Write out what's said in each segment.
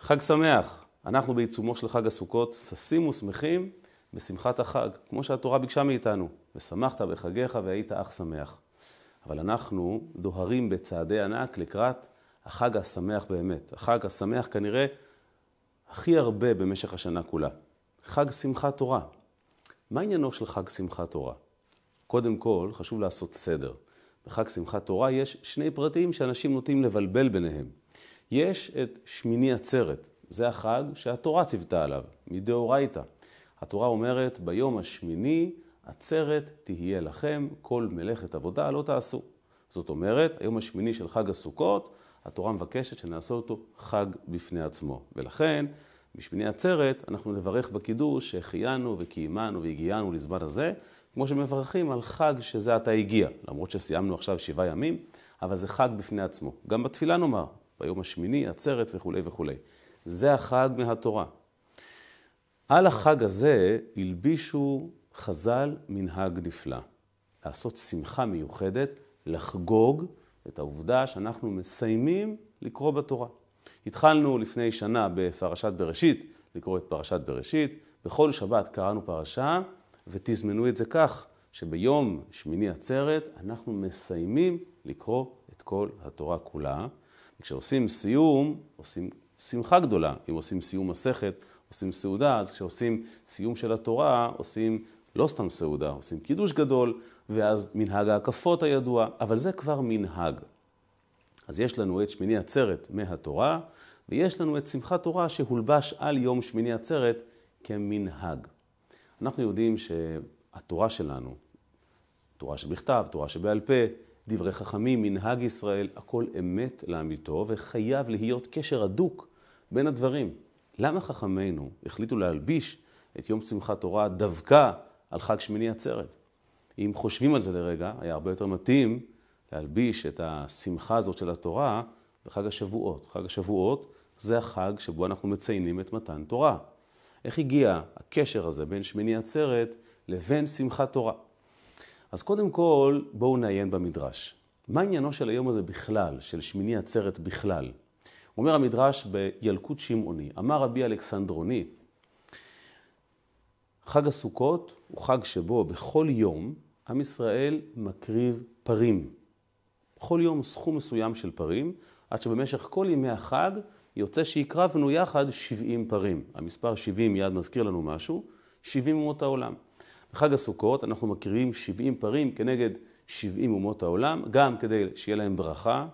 חג שמח. אנחנו בעיצומו של חג הסוכות, ששים ושמחים בשמחת החג, כמו שהתורה ביקשה מאיתנו. ושמחת בחגיך והיית אך שמח. אבל אנחנו דוהרים בצעדי ענק לקראת החג השמח באמת. החג השמח כנראה הכי הרבה במשך השנה כולה. חג שמחת תורה. מה עניינו של חג שמחת תורה? קודם כל, חשוב לעשות סדר. בחג שמחת תורה יש שני פרטים שאנשים נוטים לבלבל ביניהם. יש את שמיני עצרת, זה החג שהתורה ציוותה עליו, מדאורייתא. התורה אומרת, ביום השמיני עצרת תהיה לכם, כל מלאכת עבודה לא תעשו. זאת אומרת, היום השמיני של חג הסוכות, התורה מבקשת שנעשה אותו חג בפני עצמו. ולכן, בשמיני עצרת אנחנו נברך בקידוש שהחיינו וקיימנו והגיענו לזמן הזה, כמו שמברכים על חג שזה עתה הגיע, למרות שסיימנו עכשיו שבעה ימים, אבל זה חג בפני עצמו. גם בתפילה נאמר, ביום השמיני, עצרת וכולי וכולי. זה החג מהתורה. על החג הזה הלבישו חז"ל מנהג נפלא. לעשות שמחה מיוחדת, לחגוג את העובדה שאנחנו מסיימים לקרוא בתורה. התחלנו לפני שנה בפרשת בראשית, לקרוא את פרשת בראשית. בכל שבת קראנו פרשה, ותזמנו את זה כך, שביום שמיני עצרת אנחנו מסיימים לקרוא את כל התורה כולה. וכשעושים סיום, עושים שמחה גדולה. אם עושים סיום מסכת, עושים סעודה, אז כשעושים סיום של התורה, עושים לא סתם סעודה, עושים קידוש גדול, ואז מנהג ההקפות הידוע, אבל זה כבר מנהג. אז יש לנו את שמיני עצרת מהתורה, ויש לנו את שמחת תורה שהולבש על יום שמיני עצרת כמנהג. אנחנו יודעים שהתורה שלנו, תורה שבכתב, תורה שבעל פה, דברי חכמים, מנהג ישראל, הכל אמת לאמיתו, וחייב להיות קשר הדוק בין הדברים. למה חכמינו החליטו להלביש את יום שמחת תורה דווקא על חג שמיני עצרת? אם חושבים על זה לרגע, היה הרבה יותר מתאים להלביש את השמחה הזאת של התורה בחג השבועות. חג השבועות זה החג שבו אנחנו מציינים את מתן תורה. איך הגיע הקשר הזה בין שמיני עצרת לבין שמחת תורה? אז קודם כל, בואו נעיין במדרש. מה עניינו של היום הזה בכלל, של שמיני עצרת בכלל? אומר המדרש בילקוט שמעוני, אמר רבי אלכסנדרוני, חג הסוכות הוא חג שבו בכל יום עם ישראל מקריב פרים. בכל יום סכום מסוים של פרים, עד שבמשך כל ימי החג יוצא שהקרבנו יחד 70 פרים. המספר 70 מיד מזכיר לנו משהו, 70 אומות העולם. בחג הסוכות אנחנו מקריבים 70 פרים כנגד 70 אומות העולם, גם כדי שיהיה להם ברכה,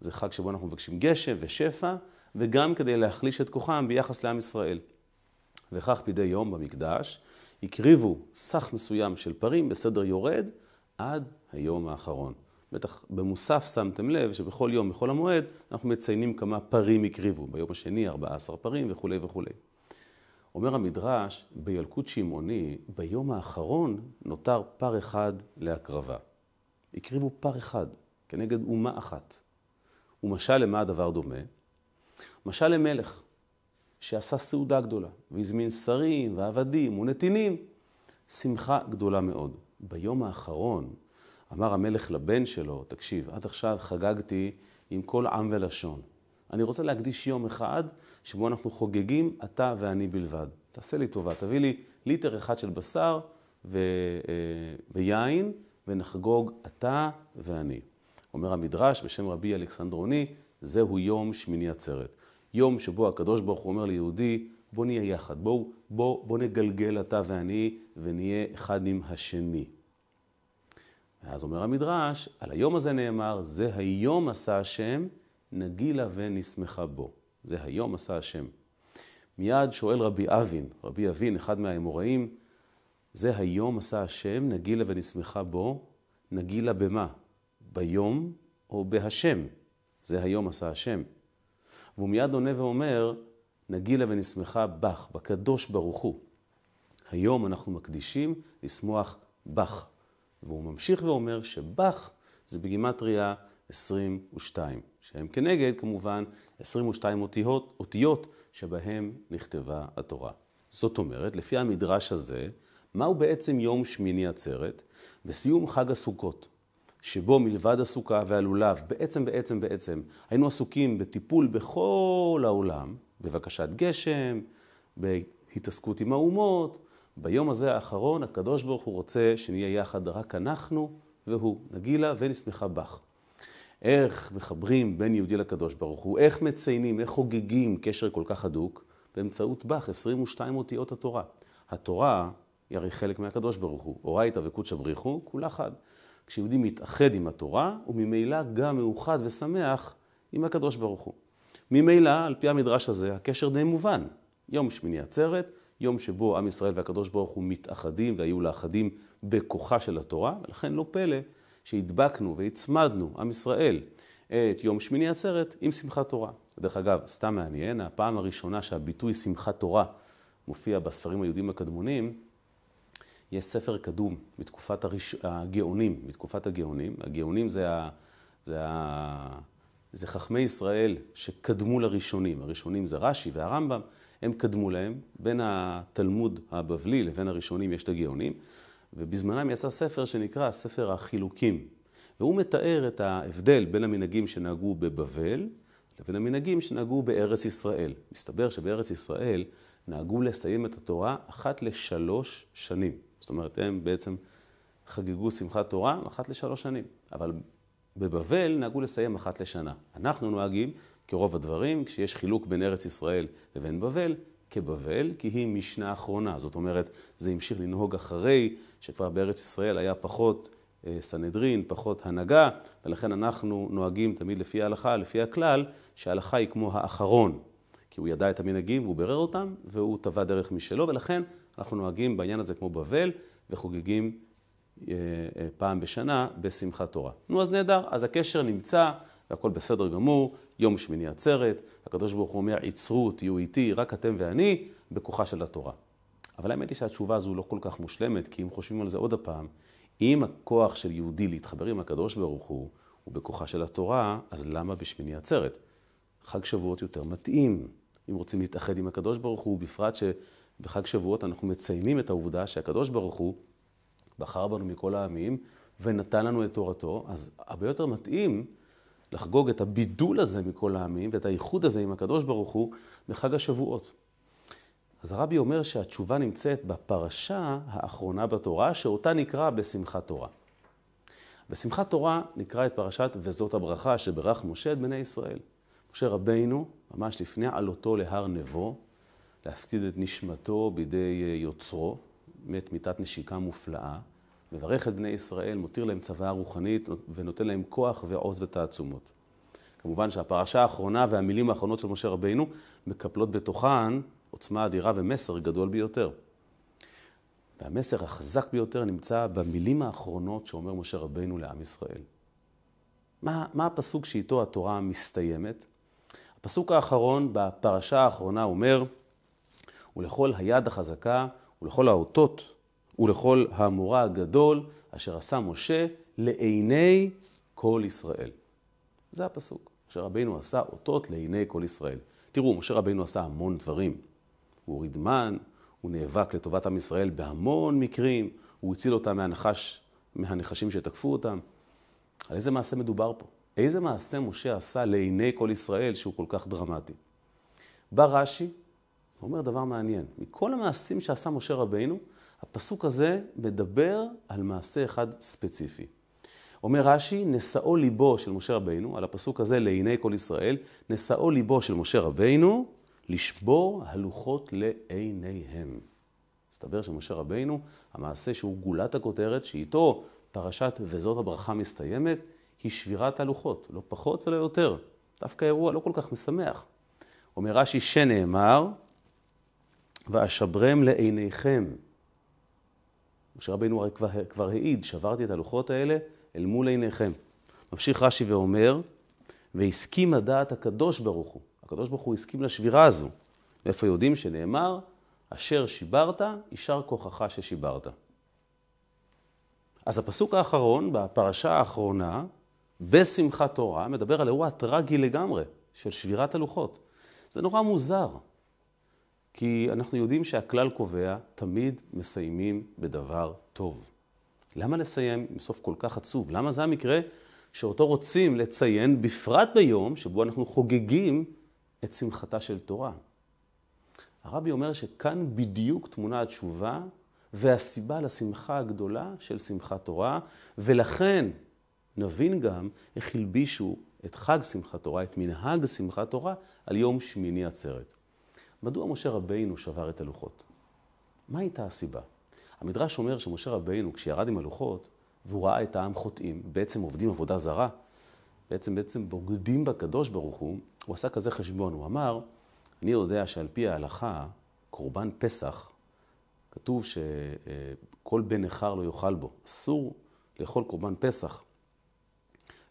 זה חג שבו אנחנו מבקשים גשם ושפע, וגם כדי להחליש את כוחם ביחס לעם ישראל. וכך מדי יום במקדש הקריבו סך מסוים של פרים בסדר יורד עד היום האחרון. בטח במוסף שמתם לב שבכל יום, בכל המועד, אנחנו מציינים כמה פרים הקריבו. ביום השני 14 פרים וכולי וכולי. אומר המדרש, בילקוט שמעוני, ביום האחרון נותר פר אחד להקרבה. הקריבו פר אחד כנגד אומה אחת. ומשל למה הדבר דומה? משל למלך שעשה סעודה גדולה, והזמין שרים ועבדים ונתינים. שמחה גדולה מאוד. ביום האחרון אמר המלך לבן שלו, תקשיב, עד עכשיו חגגתי עם כל עם ולשון. אני רוצה להקדיש יום אחד שבו אנחנו חוגגים אתה ואני בלבד. תעשה לי טובה, תביא לי ליטר אחד של בשר ו... אה, ויין, ונחגוג אתה ואני. אומר המדרש בשם רבי אלכסנדרוני, זהו יום שמיני עצרת. יום שבו הקדוש ברוך הוא אומר ליהודי, בוא נהיה יחד, בוא, בוא, בוא נגלגל אתה ואני ונהיה אחד עם השני. ואז אומר המדרש, על היום הזה נאמר, זה היום עשה השם, נגילה ונשמחה בו. זה היום עשה השם. מיד שואל רבי אבין, רבי אבין, אחד מהאמוראים, זה היום עשה השם, נגילה ונשמחה בו, נגילה במה? ביום או בהשם? זה היום עשה השם. והוא מיד עונה ואומר, נגילה ונשמחה בך, בקדוש ברוך הוא. היום אנחנו מקדישים לשמוח בך. והוא ממשיך ואומר שבך זה בגימטריה 22, שהם כנגד כמובן 22 אותיות, אותיות שבהם נכתבה התורה. זאת אומרת, לפי המדרש הזה, מהו בעצם יום שמיני עצרת? בסיום חג הסוכות, שבו מלבד הסוכה והלולב, בעצם, בעצם, בעצם, היינו עסוקים בטיפול בכל העולם, בבקשת גשם, בהתעסקות עם האומות. ביום הזה האחרון, הקדוש ברוך הוא רוצה שנהיה יחד רק אנחנו והוא, נגילה ונשמחה בך. איך מחברים בין יהודי לקדוש ברוך הוא, איך מציינים, איך חוגגים קשר כל כך הדוק, באמצעות בך, 22 אותיות התורה. התורה היא הרי חלק מהקדוש ברוך הוא. אורייתא וקודשא בריחו, כולה חד. כשיהודי מתאחד עם התורה, הוא ממילא גם מאוחד ושמח עם הקדוש ברוך הוא. ממילא, על פי המדרש הזה, הקשר די מובן. יום שמיני עצרת, יום שבו עם ישראל והקדוש ברוך הוא מתאחדים והיו לאחדים בכוחה של התורה, ולכן לא פלא שהדבקנו והצמדנו, עם ישראל, את יום שמיני עצרת עם שמחת תורה. דרך אגב, סתם מעניין, הפעם הראשונה שהביטוי שמחת תורה מופיע בספרים היהודים הקדמונים, יש ספר קדום מתקופת הראש... הגאונים, מתקופת הגאונים. הגאונים זה, ה... זה, ה... זה חכמי ישראל שקדמו לראשונים. הראשונים זה רש"י והרמב"ם, הם קדמו להם. בין התלמוד הבבלי לבין הראשונים יש את הגאונים, ובזמנם יצא ספר שנקרא ספר החילוקים. והוא מתאר את ההבדל בין המנהגים שנהגו בבבל לבין המנהגים שנהגו בארץ ישראל. מסתבר שבארץ ישראל נהגו לסיים את התורה אחת לשלוש שנים. זאת אומרת, הם בעצם חגגו שמחת תורה אחת לשלוש שנים. אבל בבבל נהגו לסיים אחת לשנה. אנחנו נוהגים, כרוב הדברים, כשיש חילוק בין ארץ ישראל לבין בבל, כבבל, כי היא משנה אחרונה. זאת אומרת, זה המשיך לנהוג אחרי שכבר בארץ ישראל היה פחות אה, סנהדרין, פחות הנהגה, ולכן אנחנו נוהגים תמיד לפי ההלכה, לפי הכלל, שההלכה היא כמו האחרון. כי הוא ידע את המנהגים והוא בירר אותם, והוא טבע דרך משלו, ולכן אנחנו נוהגים בעניין הזה כמו בבל, וחוגגים אה, אה, פעם בשנה בשמחת תורה. נו, אז נהדר, אז הקשר נמצא, והכל בסדר גמור, יום שמיני עצרת, הקדוש ברוך הוא אומר, עצרו, תהיו איתי, רק אתם ואני, בכוחה של התורה. אבל האמת היא שהתשובה הזו לא כל כך מושלמת, כי אם חושבים על זה עוד הפעם, אם הכוח של יהודי להתחבר עם הקדוש ברוך הוא, הוא בכוחה של התורה, אז למה בשמיני עצרת? חג שבועות יותר מתאים. אם רוצים להתאחד עם הקדוש ברוך הוא, בפרט שבחג שבועות אנחנו מציינים את העובדה שהקדוש ברוך הוא בחר בנו מכל העמים ונתן לנו את תורתו, אז הרבה יותר מתאים לחגוג את הבידול הזה מכל העמים ואת האיחוד הזה עם הקדוש ברוך הוא בחג השבועות. אז הרבי אומר שהתשובה נמצאת בפרשה האחרונה בתורה, שאותה נקרא בשמחת תורה. בשמחת תורה נקרא את פרשת וזאת הברכה שברך משה את בני ישראל. משה רבינו, ממש לפני עלותו להר נבו, להפקיד את נשמתו בידי אה, יוצרו, מת מיתת נשיקה מופלאה, מברך את בני ישראל, מותיר להם צוואה רוחנית ונותן להם כוח ועוז ותעצומות. כמובן שהפרשה האחרונה והמילים האחרונות של משה רבינו מקפלות בתוכן עוצמה אדירה ומסר גדול ביותר. והמסר החזק ביותר נמצא במילים האחרונות שאומר משה רבינו לעם ישראל. מה, מה הפסוק שאיתו התורה מסתיימת? הפסוק האחרון בפרשה האחרונה אומר, ולכל היד החזקה, ולכל האותות, ולכל המורה הגדול, אשר עשה משה לעיני כל ישראל. זה הפסוק. משה רבינו עשה אותות לעיני כל ישראל. תראו, משה רבינו עשה המון דברים. הוא הוריד מן, הוא נאבק לטובת עם ישראל בהמון מקרים, הוא הציל אותם מהנחש, מהנחשים שתקפו אותם. על איזה מעשה מדובר פה? איזה מעשה משה עשה לעיני כל ישראל שהוא כל כך דרמטי? בא רש"י, ואומר דבר מעניין. מכל המעשים שעשה משה רבינו, הפסוק הזה מדבר על מעשה אחד ספציפי. אומר רש"י, נשאו ליבו של משה רבינו, על הפסוק הזה לעיני כל ישראל, נשאו ליבו של משה רבינו לשבור הלוחות לעיניהם. מסתבר שמשה רבינו, המעשה שהוא גולת הכותרת, שאיתו פרשת וזאת הברכה מסתיימת, היא שבירת הלוחות, לא פחות ולא יותר. דווקא אירוע לא כל כך משמח. אומר רש"י שנאמר, ואשברם לעיניכם. משה רבינו כבר, כבר העיד, שברתי את הלוחות האלה אל מול עיניכם. ממשיך רש"י ואומר, והסכים הדעת הקדוש ברוך הוא. הקדוש ברוך הוא הסכים לשבירה הזו. מאיפה יודעים שנאמר, אשר שיברת, יישר כוחך ששיברת. אז הפסוק האחרון בפרשה האחרונה, בשמחת תורה, מדבר על אירוע טרגי לגמרי של שבירת הלוחות. זה נורא מוזר, כי אנחנו יודעים שהכלל קובע, תמיד מסיימים בדבר טוב. למה לסיים עם סוף כל כך עצוב? למה זה המקרה שאותו רוצים לציין, בפרט ביום שבו אנחנו חוגגים את שמחתה של תורה. הרבי אומר שכאן בדיוק תמונה התשובה והסיבה לשמחה הגדולה של שמחת תורה, ולכן נבין גם איך הלבישו את חג שמחת תורה, את מנהג שמחת תורה, על יום שמיני עצרת. מדוע משה רבינו שבר את הלוחות? מה הייתה הסיבה? המדרש אומר שמשה רבינו, כשירד עם הלוחות, והוא ראה את העם חוטאים, בעצם עובדים עבודה זרה, בעצם בעצם בוגדים בקדוש ברוך הוא, הוא עשה כזה חשבון, הוא אמר, אני יודע שעל פי ההלכה, קורבן פסח, כתוב שכל בן נכר לא יאכל בו. אסור לאכול קורבן פסח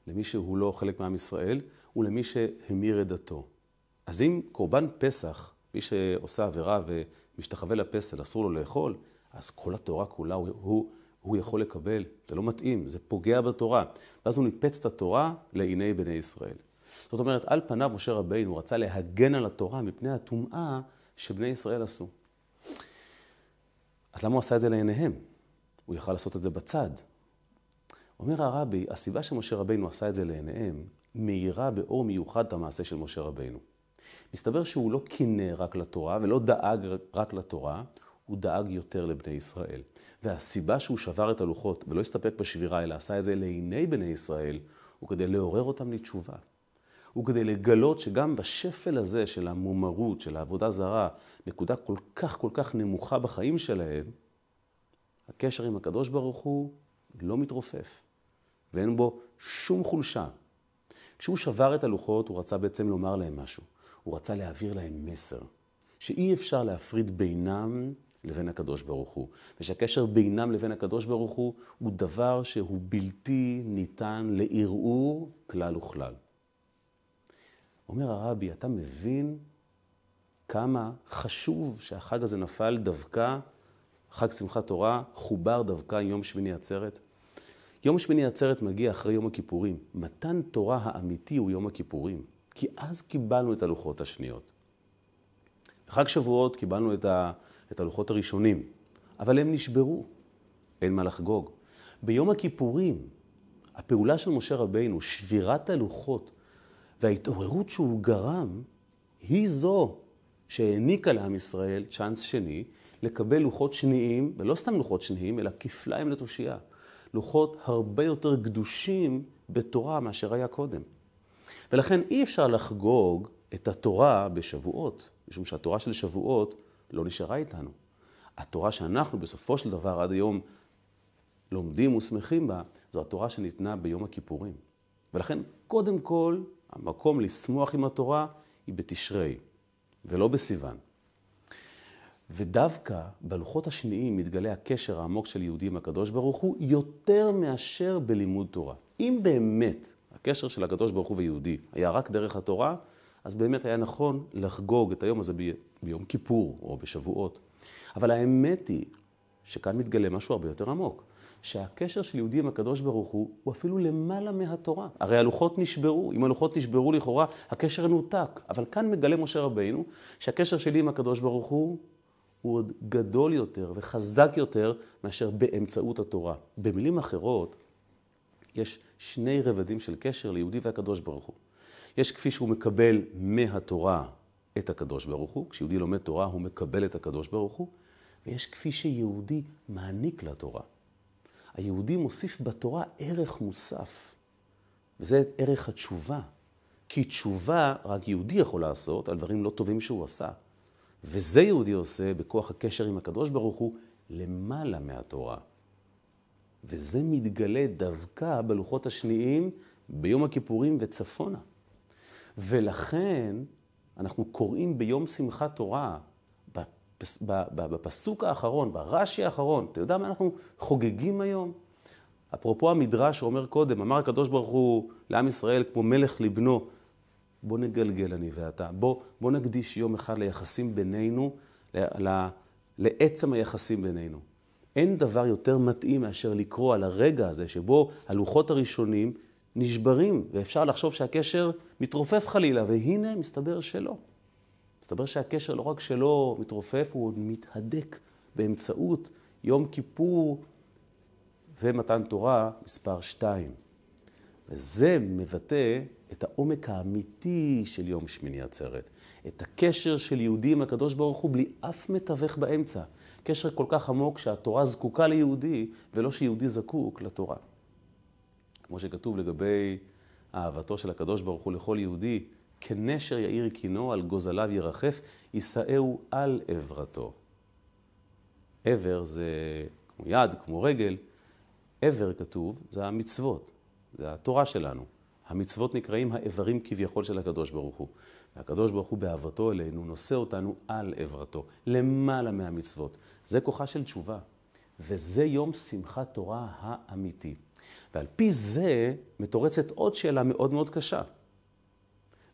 למי שהוא לא חלק מעם ישראל ולמי שהמיר את דתו. אז אם קורבן פסח, מי שעושה עבירה ומשתחווה לפסל, אסור לו לאכול, אז כל התורה כולה הוא, הוא, הוא יכול לקבל. זה לא מתאים, זה פוגע בתורה. ואז הוא ניפץ את התורה לעיני בני ישראל. זאת אומרת, על פניו משה רבינו רצה להגן על התורה מפני הטומאה שבני ישראל עשו. אז למה הוא עשה את זה לעיניהם? הוא יכל לעשות את זה בצד. אומר הרבי, הסיבה שמשה רבינו עשה את זה לעיניהם, מאירה באור מיוחד את המעשה של משה רבינו. מסתבר שהוא לא קינא רק לתורה ולא דאג רק לתורה, הוא דאג יותר לבני ישראל. והסיבה שהוא שבר את הלוחות ולא הסתפק בשבירה, אלא עשה את זה לעיני בני ישראל, הוא כדי לעורר אותם לתשובה. הוא כדי לגלות שגם בשפל הזה של המומרות, של העבודה זרה, נקודה כל כך כל כך נמוכה בחיים שלהם, הקשר עם הקדוש ברוך הוא לא מתרופף, ואין בו שום חולשה. כשהוא שבר את הלוחות, הוא רצה בעצם לומר להם משהו. הוא רצה להעביר להם מסר, שאי אפשר להפריד בינם לבין הקדוש ברוך הוא, ושהקשר בינם לבין הקדוש ברוך הוא הוא דבר שהוא בלתי ניתן לערעור כלל וכלל. אומר הרבי, אתה מבין כמה חשוב שהחג הזה נפל דווקא, חג שמחת תורה, חובר דווקא יום שמיני עצרת? יום שמיני עצרת מגיע אחרי יום הכיפורים. מתן תורה האמיתי הוא יום הכיפורים, כי אז קיבלנו את הלוחות השניות. בחג שבועות קיבלנו את, ה, את הלוחות הראשונים, אבל הם נשברו, אין מה לחגוג. ביום הכיפורים, הפעולה של משה רבינו, שבירת הלוחות, וההתעוררות שהוא גרם היא זו שהעניקה לעם ישראל צ'אנס שני לקבל לוחות שניים, ולא סתם לוחות שניים, אלא כפליים לתושייה. לוחות הרבה יותר גדושים בתורה מאשר היה קודם. ולכן אי אפשר לחגוג את התורה בשבועות, משום שהתורה של שבועות לא נשארה איתנו. התורה שאנחנו בסופו של דבר עד היום לומדים ושמחים בה, זו התורה שניתנה ביום הכיפורים. ולכן קודם כל המקום לשמוח עם התורה היא בתשרי, ולא בסיוון. ודווקא בלוחות השניים מתגלה הקשר העמוק של יהודי עם הקדוש ברוך הוא יותר מאשר בלימוד תורה. אם באמת הקשר של הקדוש ברוך הוא ויהודי היה רק דרך התורה, אז באמת היה נכון לחגוג את היום הזה ב... ביום כיפור או בשבועות. אבל האמת היא שכאן מתגלה משהו הרבה יותר עמוק. שהקשר של יהודי עם הקדוש ברוך הוא, הוא אפילו למעלה מהתורה. הרי הלוחות נשברו, אם הלוחות נשברו לכאורה, הקשר נותק. אבל כאן מגלה משה רבינו שהקשר שלי עם הקדוש ברוך הוא, הוא עוד גדול יותר וחזק יותר מאשר באמצעות התורה. במילים אחרות, יש שני רבדים של קשר ליהודי והקדוש ברוך הוא. יש כפי שהוא מקבל מהתורה את הקדוש ברוך הוא, כשיהודי לומד תורה הוא מקבל את הקדוש ברוך הוא, ויש כפי שיהודי מעניק לתורה. היהודי מוסיף בתורה ערך מוסף, וזה ערך התשובה. כי תשובה רק יהודי יכול לעשות על דברים לא טובים שהוא עשה. וזה יהודי עושה בכוח הקשר עם הקדוש ברוך הוא למעלה מהתורה. וזה מתגלה דווקא בלוחות השניים ביום הכיפורים וצפונה. ולכן אנחנו קוראים ביום שמחת תורה, בפסוק האחרון, ברש"י האחרון, אתה יודע מה אנחנו חוגגים היום? אפרופו המדרש שאומר קודם, אמר הקדוש ברוך הוא לעם ישראל כמו מלך לבנו, בוא נגלגל אני ואתה, בוא, בוא נקדיש יום אחד ליחסים בינינו, ל, ל, לעצם היחסים בינינו. אין דבר יותר מתאים מאשר לקרוא על הרגע הזה שבו הלוחות הראשונים נשברים, ואפשר לחשוב שהקשר מתרופף חלילה, והנה מסתבר שלא. מסתבר שהקשר לא רק שלא מתרופף, הוא עוד מתהדק באמצעות יום כיפור ומתן תורה מספר שתיים. וזה מבטא את העומק האמיתי של יום שמיני עצרת. את הקשר של יהודי עם הקדוש ברוך הוא בלי אף מתווך באמצע. קשר כל כך עמוק שהתורה זקוקה ליהודי, ולא שיהודי זקוק לתורה. כמו שכתוב לגבי אהבתו של הקדוש ברוך הוא לכל יהודי, כנשר יאיר קינו, על גוזליו ירחף, יישאהו על עברתו. עבר זה כמו יד, כמו רגל. עבר כתוב, זה המצוות, זה התורה שלנו. המצוות נקראים האיברים כביכול של הקדוש ברוך הוא. והקדוש ברוך הוא באהבתו אלינו נושא אותנו על עברתו, למעלה מהמצוות. זה כוחה של תשובה. וזה יום שמחת תורה האמיתי. ועל פי זה מתורצת עוד שאלה מאוד מאוד קשה.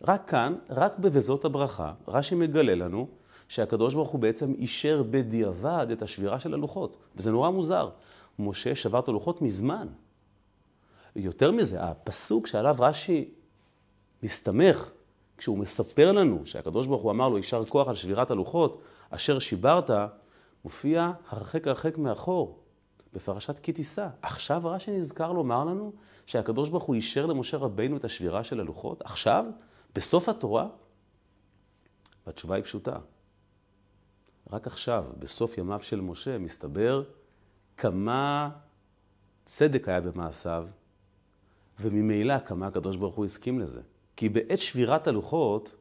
רק כאן, רק ב"וזאת הברכה", רש"י מגלה לנו שהקדוש ברוך הוא בעצם אישר בדיעבד את השבירה של הלוחות. וזה נורא מוזר. משה שבר את הלוחות מזמן. יותר מזה, הפסוק שעליו רש"י מסתמך, כשהוא מספר לנו שהקדוש ברוך הוא אמר לו יישר כוח על שבירת הלוחות, אשר שיברת, מופיע הרחק הרחק מאחור, בפרשת כי תישא. עכשיו רש"י נזכר לומר לנו שהקדוש ברוך הוא אישר למשה רבינו את השבירה של הלוחות? עכשיו? בסוף התורה? והתשובה היא פשוטה. רק עכשיו, בסוף ימיו של משה, מסתבר כמה צדק היה במעשיו, וממילא כמה הקדוש ברוך הוא הסכים לזה. כי בעת שבירת הלוחות,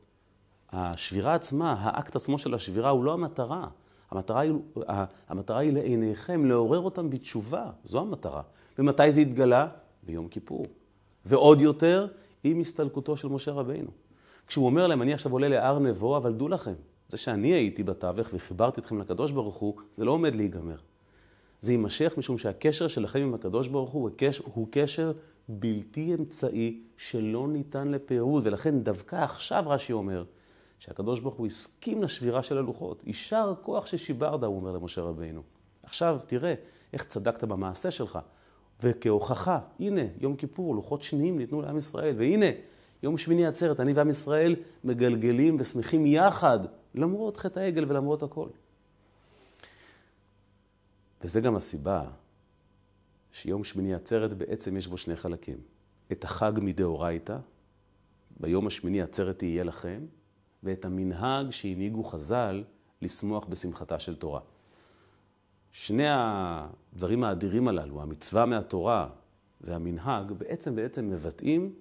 השבירה עצמה, האקט עצמו של השבירה הוא לא המטרה. המטרה היא, המטרה היא לעיניכם, לעורר אותם בתשובה. זו המטרה. ומתי זה התגלה? ביום כיפור. ועוד יותר, עם הסתלקותו של משה רבינו. כשהוא אומר להם, אני עכשיו עולה להר נבו, אבל דעו לכם, זה שאני הייתי בתווך וחיברתי אתכם לקדוש ברוך הוא, זה לא עומד להיגמר. זה יימשך משום שהקשר שלכם עם הקדוש ברוך הוא, הוא קשר בלתי אמצעי שלא ניתן לפירוד, ולכן דווקא עכשיו רש"י אומר שהקדוש ברוך הוא הסכים לשבירה של הלוחות. יישר כוח ששיברת, הוא אומר למשה רבינו. עכשיו תראה איך צדקת במעשה שלך. וכהוכחה, הנה, יום כיפור, לוחות שניים ניתנו לעם ישראל, והנה, יום שמיני עצרת, אני ועם ישראל מגלגלים ושמחים יחד, למרות חטא העגל ולמרות הכל. וזה גם הסיבה שיום שמיני עצרת בעצם יש בו שני חלקים. את החג מדאורייתא, ביום השמיני עצרת תהיה לכם, ואת המנהג שהנהיגו חז"ל לשמוח בשמחתה של תורה. שני הדברים האדירים הללו, המצווה מהתורה והמנהג, בעצם בעצם מבטאים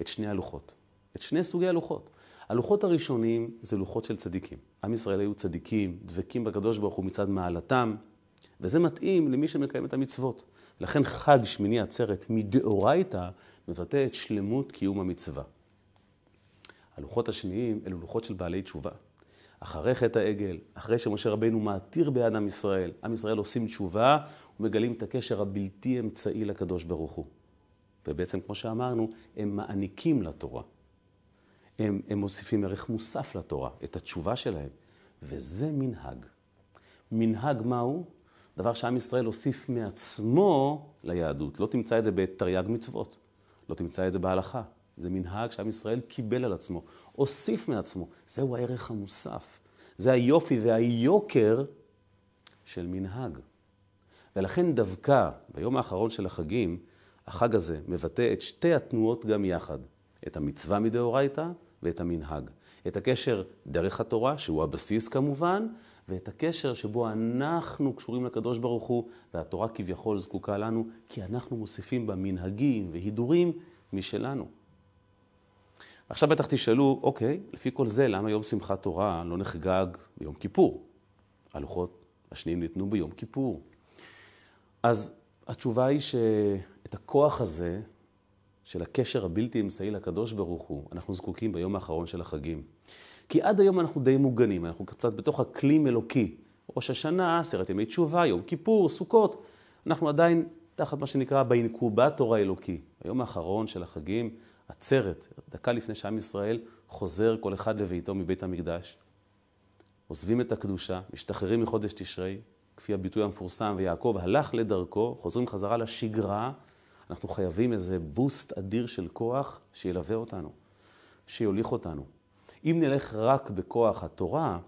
את שני הלוחות, את שני סוגי הלוחות. הלוחות הראשונים זה לוחות של צדיקים. עם ישראל היו צדיקים, דבקים בקדוש ברוך הוא מצד מעלתם, וזה מתאים למי שמקיים את המצוות. לכן חג שמיני עצרת מדאורייתא מבטא את שלמות קיום המצווה. הלוחות השניים אלו לוחות של בעלי תשובה. אחרי חטא העגל, אחרי שמשה רבינו מעתיר ביד עם ישראל, עם ישראל עושים תשובה ומגלים את הקשר הבלתי אמצעי לקדוש ברוך הוא. ובעצם, כמו שאמרנו, הם מעניקים לתורה. הם, הם מוסיפים ערך מוסף לתורה, את התשובה שלהם. וזה מנהג. מנהג מהו? דבר שעם ישראל הוסיף מעצמו ליהדות. לא תמצא את זה בתרי"ג מצוות, לא תמצא את זה בהלכה. זה מנהג שעם ישראל קיבל על עצמו, הוסיף מעצמו. זהו הערך המוסף. זה היופי והיוקר של מנהג. ולכן דווקא ביום האחרון של החגים, החג הזה מבטא את שתי התנועות גם יחד. את המצווה מדאורייתא ואת המנהג. את הקשר דרך התורה, שהוא הבסיס כמובן, ואת הקשר שבו אנחנו קשורים לקדוש ברוך הוא, והתורה כביכול זקוקה לנו, כי אנחנו מוסיפים בה מנהגים והידורים משלנו. עכשיו בטח תשאלו, אוקיי, לפי כל זה, למה יום שמחת תורה לא נחגג ביום כיפור? הלוחות השניים ניתנו ביום כיפור. אז התשובה היא שאת הכוח הזה, של הקשר הבלתי אמצעי לקדוש ברוך הוא, אנחנו זקוקים ביום האחרון של החגים. כי עד היום אנחנו די מוגנים, אנחנו קצת בתוך אקלים אלוקי. ראש השנה, עשרת ימי תשובה, יום כיפור, סוכות. אנחנו עדיין תחת מה שנקרא באינקובטור האלוקי. היום האחרון של החגים, עצרת, דקה לפני שעם ישראל חוזר כל אחד לביתו מבית המקדש. עוזבים את הקדושה, משתחררים מחודש תשרי, כפי הביטוי המפורסם, ויעקב הלך לדרכו, חוזרים חזרה לשגרה. אנחנו חייבים איזה בוסט אדיר של כוח שילווה אותנו, שיוליך אותנו. אם נלך רק בכוח התורה,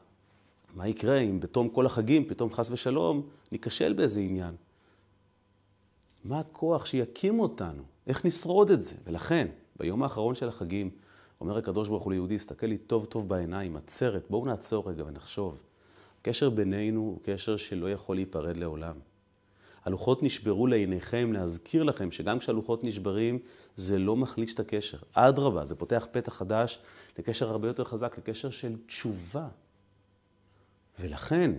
מה יקרה אם בתום כל החגים, פתאום חס ושלום, ניכשל באיזה עניין? מה הכוח שיקים אותנו? איך נשרוד את זה? ולכן, ביום האחרון של החגים, אומר הקדוש ברוך הוא ליהודי, הסתכל לי טוב טוב בעיניים, עצרת, בואו נעצור רגע ונחשוב. הקשר בינינו הוא קשר שלא יכול להיפרד לעולם. הלוחות נשברו לעיניכם להזכיר לכם שגם כשהלוחות נשברים, זה לא מחליש את הקשר. אדרבה, זה פותח פתח חדש לקשר הרבה יותר חזק, לקשר של תשובה. ולכן,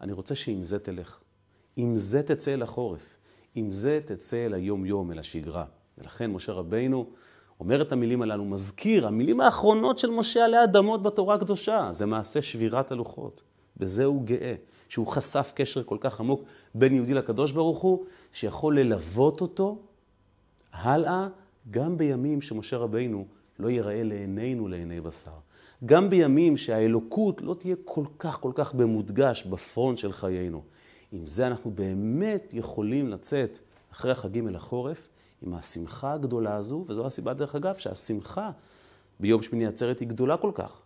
אני רוצה שעם זה תלך. עם זה תצא אל החורף. עם זה תצא אל היום-יום, אל השגרה. ולכן משה רבינו אומר את המילים הללו, מזכיר, המילים האחרונות של משה עלי אדמות בתורה הקדושה, זה מעשה שבירת הלוחות. בזה הוא גאה, שהוא חשף קשר כל כך עמוק בין יהודי לקדוש ברוך הוא, שיכול ללוות אותו הלאה, גם בימים שמשה רבינו לא ייראה לעינינו לעיני בשר. גם בימים שהאלוקות לא תהיה כל כך כל כך במודגש בפרונט של חיינו. עם זה אנחנו באמת יכולים לצאת אחרי החגים אל החורף, עם השמחה הגדולה הזו, וזו הסיבה, דרך אגב, שהשמחה ביום שמיני עצרת היא גדולה כל כך.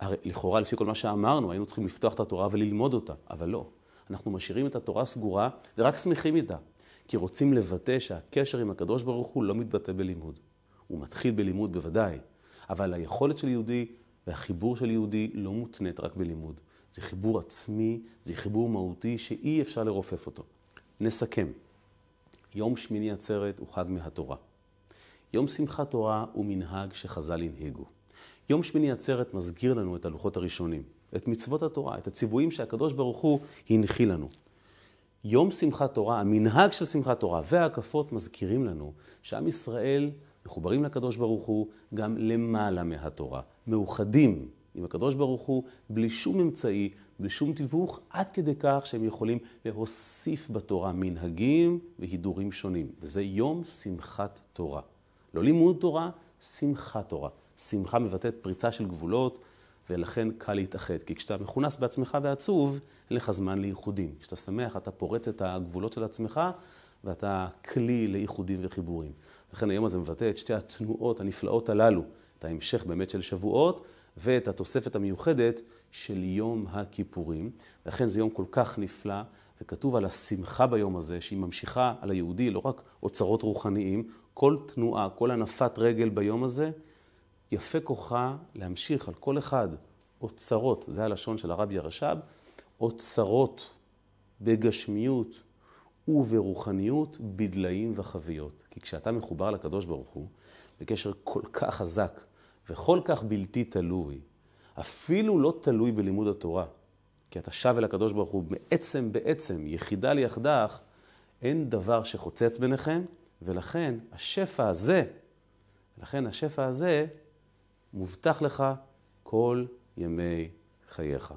הרי לכאורה, לפי כל מה שאמרנו, היינו צריכים לפתוח את התורה וללמוד אותה, אבל לא. אנחנו משאירים את התורה סגורה ורק שמחים איתה, כי רוצים לבטא שהקשר עם הקדוש ברוך הוא לא מתבטא בלימוד. הוא מתחיל בלימוד בוודאי, אבל היכולת של יהודי והחיבור של יהודי לא מותנית רק בלימוד. זה חיבור עצמי, זה חיבור מהותי שאי אפשר לרופף אותו. נסכם. יום שמיני עצרת הוא חג מהתורה. יום שמחת תורה הוא מנהג שחז"ל הנהיגו. יום שמיני עצרת מזכיר לנו את הלוחות הראשונים, את מצוות התורה, את הציוויים שהקדוש ברוך הוא הנחיל לנו. יום שמחת תורה, המנהג של שמחת תורה וההקפות מזכירים לנו שעם ישראל מחוברים לקדוש ברוך הוא גם למעלה מהתורה, מאוחדים עם הקדוש ברוך הוא בלי שום אמצעי, בלי שום תיווך, עד כדי כך שהם יכולים להוסיף בתורה מנהגים והידורים שונים. וזה יום שמחת תורה. לא לימוד תורה, שמחת תורה. שמחה מבטאת פריצה של גבולות, ולכן קל להתאחד. כי כשאתה מכונס בעצמך ועצוב, אין לך זמן לאיחודים. כשאתה שמח, אתה פורץ את הגבולות של עצמך, ואתה כלי לאיחודים וחיבורים. לכן היום הזה מבטא את שתי התנועות הנפלאות הללו, את ההמשך באמת של שבועות, ואת התוספת המיוחדת של יום הכיפורים. לכן זה יום כל כך נפלא, וכתוב על השמחה ביום הזה, שהיא ממשיכה על היהודי, לא רק אוצרות רוחניים, כל תנועה, כל הנפת רגל ביום הזה, יפה כוחה להמשיך על כל אחד אוצרות, זה הלשון של הרבי הרש"ב, אוצרות בגשמיות וברוחניות, בדליים וחביות. כי כשאתה מחובר לקדוש ברוך הוא, בקשר כל כך חזק וכל כך בלתי תלוי, אפילו לא תלוי בלימוד התורה, כי אתה שב אל הקדוש ברוך הוא בעצם בעצם, יחידה ליחדך, אין דבר שחוצץ ביניכם, ולכן השפע הזה, לכן השפע הזה מובטח לך כל ימי חייך.